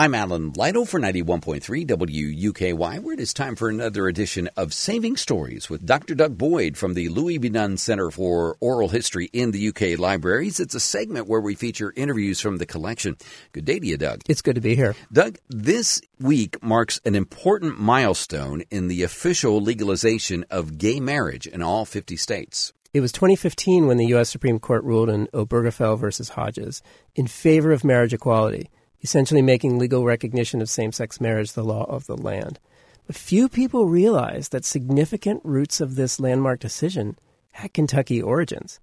I'm Alan Lytle for 91.3 WUKY, where it is time for another edition of Saving Stories with Dr. Doug Boyd from the Louis B. Nunn Center for Oral History in the UK Libraries. It's a segment where we feature interviews from the collection. Good day to you, Doug. It's good to be here. Doug, this week marks an important milestone in the official legalization of gay marriage in all 50 states. It was 2015 when the U.S. Supreme Court ruled in Obergefell versus Hodges in favor of marriage equality essentially making legal recognition of same sex marriage the law of the land. But few people realize that significant roots of this landmark decision had Kentucky origins.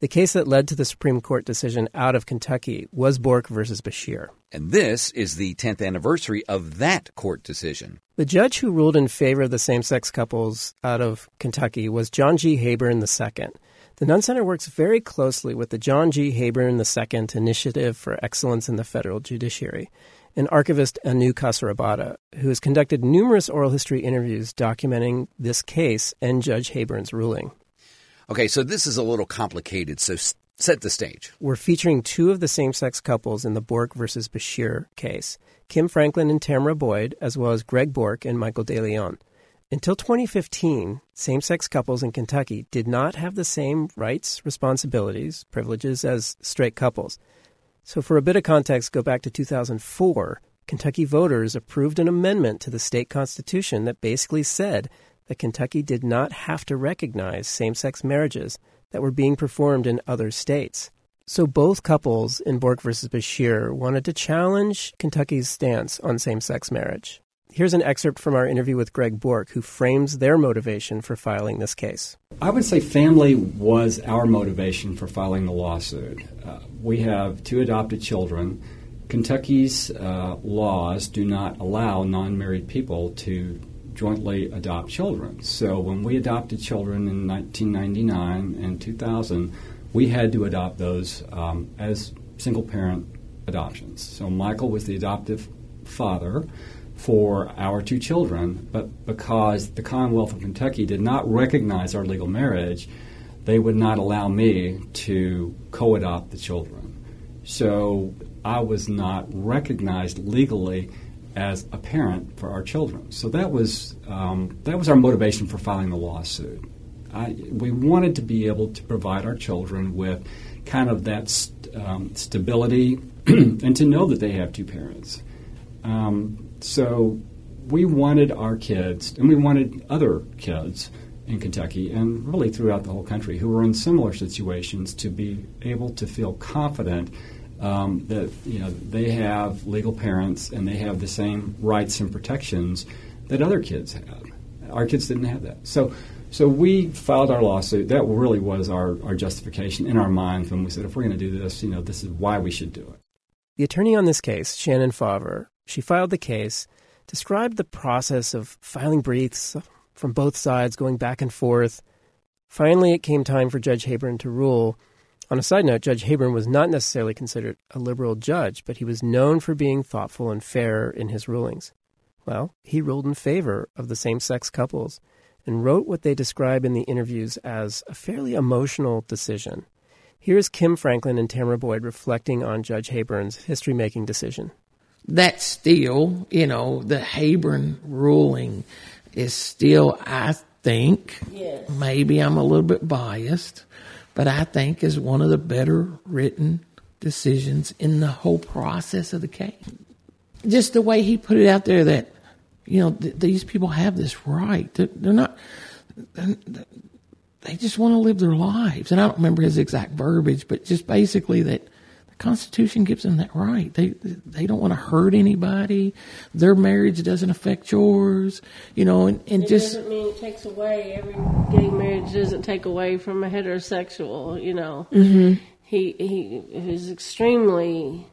The case that led to the Supreme Court decision out of Kentucky was Bourke versus Beshear. And this is the 10th anniversary of that court decision. The judge who ruled in favor of the same sex couples out of Kentucky was John G. Heyburn II. The Nunn Center works very closely with the John G. Heyburn II Initiative for Excellence in the Federal Judiciary and archivist Anu Kasarabada, who has conducted numerous oral history interviews documenting this case and Judge Heyburn's ruling. Okay, so this is a little complicated, so set the stage. We're featuring two of the same sex couples in the Bourke versus Beshear case Kim Franklin and Tamara Boyd, as well as Greg Bourke and Michael DeLeon. Until 2015, same sex couples in Kentucky did not have the same rights, responsibilities, privileges as straight couples. So, for a bit of context, go back to 2004. Kentucky voters approved an amendment to the state constitution that basically said that Kentucky did not have to recognize same sex marriages that were being performed in other states. So both couples in Bourke versus Beshear wanted to challenge Kentucky's stance on same sex marriage. Here's an excerpt from our interview with Greg Bourke, who frames their motivation for filing this case. I would say family was our motivation for filing the lawsuit. Uh, we have two adopted children. Kentucky's uh, laws do not allow non married people to jointly adopt children. So when we adopted children in 1999 and 2000, we had to adopt those um, as single parent adoptions. So Michael was the adoptive father for our two children, but because the Commonwealth of Kentucky did not recognize our legal marriage, they would not allow me to co adopt the children. So I was not recognized legally as a parent for our children. So that was, um, that was our motivation for filing the lawsuit. I, we wanted to be able to provide our children with kind of that st- um, stability and to know that they have two parents. Um, so we wanted our kids, and we wanted other kids in Kentucky and really throughout the whole country who were in similar situations to be able to feel confident um, that you know they have legal parents and they have the same rights and protections that other kids have. Our kids didn't have that. So so we filed our lawsuit. That really was our, our justification in our minds when we said if we're going to do this, you know, this is why we should do it. The attorney on this case, Shannon Fauver, she filed the case, described the process of filing briefs from both sides, going back and forth. Finally, it came time for Judge Heyburn to rule. On a side note, Judge Heyburn was not necessarily considered a liberal judge, but he was known for being thoughtful and fair in his rulings. Well, he ruled in favor of the same sex couples and wrote what they describe in the interviews as a fairly emotional decision. Here's Kim Franklin and Tamara Boyd reflecting on Judge Heyburn's history making decision that's still, you know, the Heyburn ruling is still, I think, yes. maybe I'm a little bit biased, but I think is one of the better written decisions in the whole process of the case. Just the way he put it out there that, you know, th- these people have this right. They're, they're not, they're, they just want to live their lives. And I don't remember his exact verbiage, but just basically that Constitution gives them that right. They they don't want to hurt anybody. Their marriage doesn't affect yours, you know, and, and it just doesn't mean it takes away. Every gay marriage doesn't take away from a heterosexual, you know. Mm-hmm. He he is extremely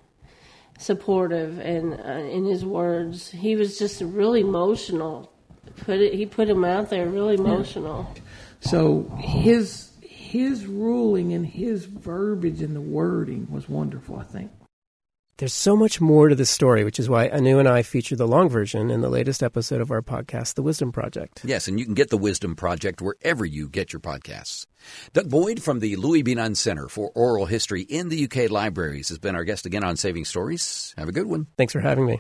supportive and uh, in his words, he was just really emotional. Put it, he put him out there really emotional. So his his ruling and his verbiage and the wording was wonderful, I think. There's so much more to this story, which is why Anu and I feature the long version in the latest episode of our podcast, The Wisdom Project. Yes, and you can get The Wisdom Project wherever you get your podcasts. Doug Boyd from the Louis B. Center for Oral History in the UK Libraries has been our guest again on Saving Stories. Have a good one. Thanks for having me.